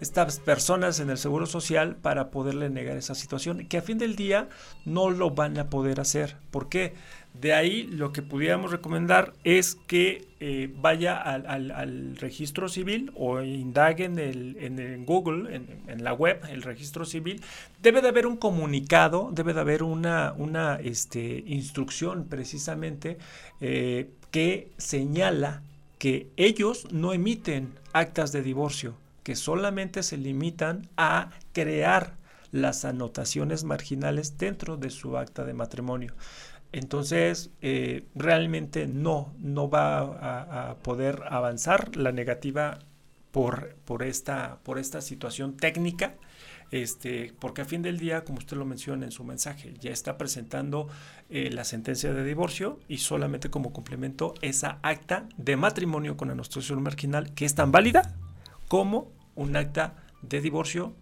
estas personas en el Seguro Social para poderle negar esa situación, que a fin del día no lo van a poder hacer. ¿Por qué? De ahí lo que pudiéramos recomendar es que eh, vaya al, registro civil o indague en, el, en, Google, en, la web, el registro civil. Debe de haber un comunicado, debe de haber una, una este, instrucción precisamente eh, que señala que ellos no emiten actas de divorcio, que solamente se limitan a crear las anotaciones marginales dentro de su acta de matrimonio. Entonces, eh, realmente no, no va a, poder avanzar la negativa por, por, esta, por esta situación técnica, este, porque a fin del día, como usted lo menciona en su mensaje, ya está presentando eh, la sentencia de divorcio y solamente como complemento esa acta de matrimonio con anotación marginal que es tan válida como un acta de divorcio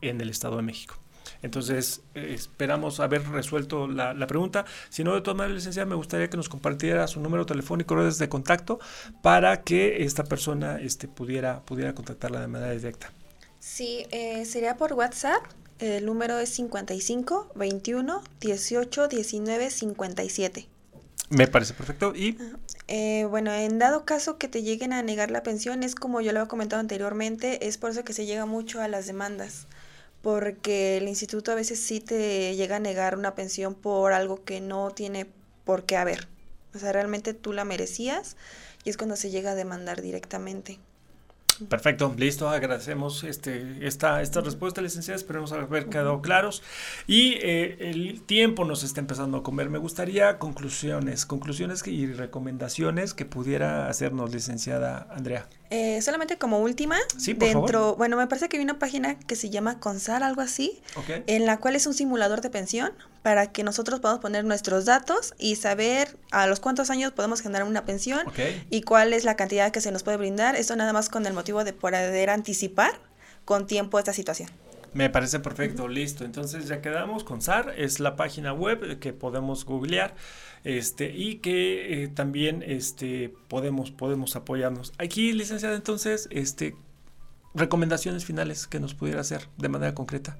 en el Estado de México. Entonces, eh, esperamos haber resuelto la, pregunta. Si no, de todas maneras, licenciada, me gustaría que nos compartiera su número telefónico, redes de contacto, para que esta persona este, pudiera, pudiera contactarla de manera directa. Sí, eh, sería por WhatsApp. El número es 55 21 18 19 57. Me parece perfecto. Y. Eh, bueno, en dado caso que te lleguen a negar la pensión, es como yo lo he comentado anteriormente, es por eso que se llega mucho a las demandas porque el instituto a veces sí te llega a negar una pensión por algo que no tiene por qué haber. O sea, realmente tú la merecías y es cuando se llega a demandar directamente. Perfecto, listo, agradecemos este, esta, esta respuesta, licenciada, esperemos haber quedado claros. Y eh, el tiempo nos está empezando a comer. Me gustaría conclusiones, conclusiones y recomendaciones que pudiera hacernos, licenciada Andrea. Eh, solamente como última, sí, dentro, bueno, me parece que hay una página que se llama Consar, algo así, en la cual es un simulador de pensión para que nosotros podamos poner nuestros datos y saber a los cuántos años podemos generar una pensión y cuál es la cantidad que se nos puede brindar. Esto nada más con el motivo de poder anticipar con tiempo esta situación. Me parece perfecto, listo. Entonces ya quedamos con SAR, es la página web que podemos googlear este, y que eh, también este, podemos, podemos apoyarnos. Aquí, licenciada, entonces, este, recomendaciones finales que nos pudiera hacer de manera concreta.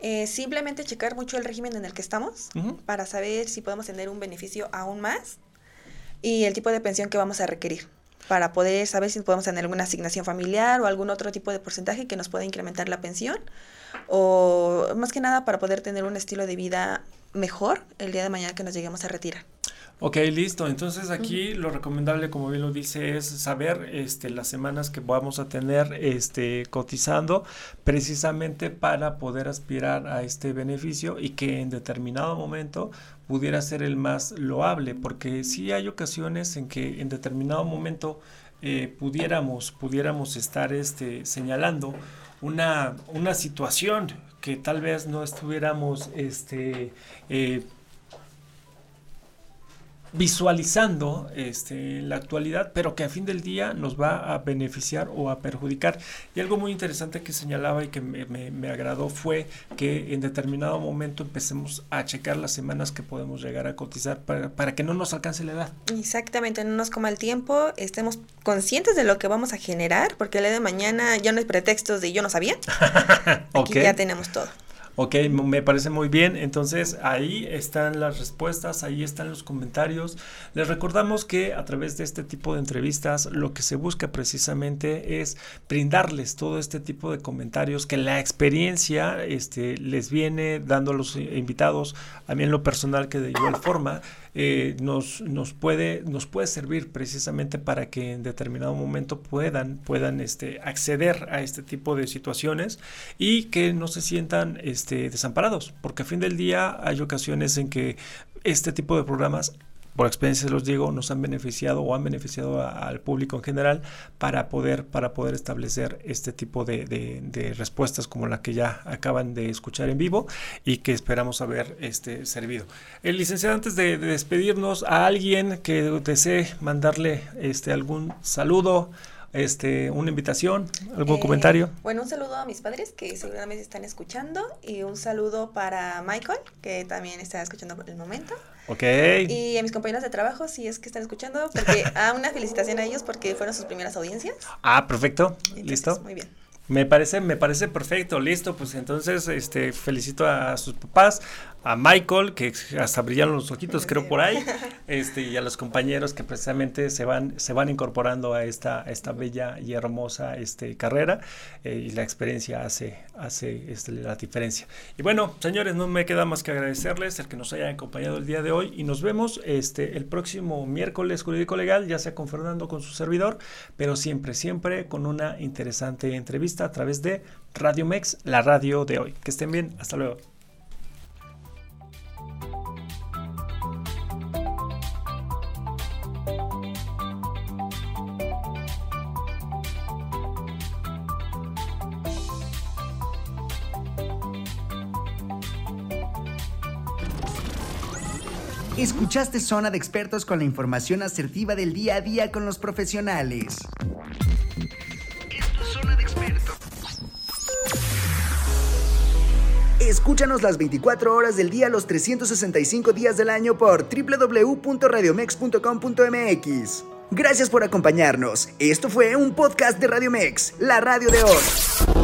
Eh, simplemente checar mucho el régimen en el que estamos para saber si podemos tener un beneficio aún más y el tipo de pensión que vamos a requerir para poder saber si podemos tener alguna asignación familiar o algún otro tipo de porcentaje que nos pueda incrementar la pensión o más que nada para poder tener un estilo de vida mejor el día de mañana que nos lleguemos a retirar. Ok, listo. Entonces aquí lo recomendable, como bien lo dice, es saber este, las semanas que vamos a tener este, cotizando precisamente para poder aspirar a este beneficio y que en determinado momento pudiera ser el más loable, porque sí hay ocasiones en que en determinado momento eh, pudiéramos, pudiéramos estar este, señalando una, una situación que tal vez no estuviéramos este, eh, visualizando este, la actualidad, pero que a fin del día nos va a beneficiar o a perjudicar. Y algo muy interesante que señalaba y que me, agradó fue que en determinado momento empecemos a checar las semanas que podemos llegar a cotizar para, para que no nos alcance la edad. Exactamente, no nos coma el tiempo, estemos conscientes de lo que vamos a generar, porque el día de mañana ya no hay pretextos de yo no sabía. Aquí ya tenemos todo. Ok, me parece muy bien. Entonces ahí están las respuestas, ahí están los comentarios. Les recordamos que a través de este tipo de entrevistas lo que se busca precisamente es brindarles todo este tipo de comentarios que la experiencia este, les viene dando a los invitados, a mí en lo personal que de igual forma eh, nos, nos, puede, nos puede servir precisamente para que en determinado momento puedan, puedan este, acceder a este tipo de situaciones y que no se sientan este, desamparados, porque a fin del día hay ocasiones en que este tipo de programas por experiencia los digo, nos han beneficiado o han beneficiado al público en general para poder, para poder establecer este tipo de, respuestas como la que ya acaban de escuchar en vivo y que esperamos haber este, servido. El licenciado, antes de, despedirnos, a alguien que desee mandarle este, algún saludo, este, una invitación, algún eh, comentario. Bueno, un saludo a mis padres que seguramente están escuchando y un saludo para Michael que también está escuchando por el momento. Ok. Y a mis compañeros de trabajo, si es que están escuchando, porque a una felicitación a ellos porque fueron sus primeras audiencias. Ah, perfecto. Listo. Muy bien. Me parece, me parece perfecto, listo, pues entonces este felicito a sus papás, a Michael, que hasta brillaron los ojitos, creo por ahí, este, y a los compañeros que precisamente se van, se van incorporando a esta, esta bella y hermosa este, carrera, eh, y la experiencia hace, hace este, la diferencia. Y bueno, señores, no me queda más que agradecerles el que nos hayan acompañado el día de hoy, y nos vemos este, el próximo miércoles jurídico legal, ya sea con Fernando, con su servidor, pero siempre, siempre con una interesante entrevista a través de Radio Mex, la radio de hoy. Que estén bien, hasta luego. Escuchaste Zona de Expertos con la información asertiva del día a día con los profesionales. Zona de Expertos. Escúchanos las 24 horas del día, los 365 días del año por www.radiomex.com.mx. Gracias por acompañarnos. Esto fue un podcast de Radiomex, la radio de hoy.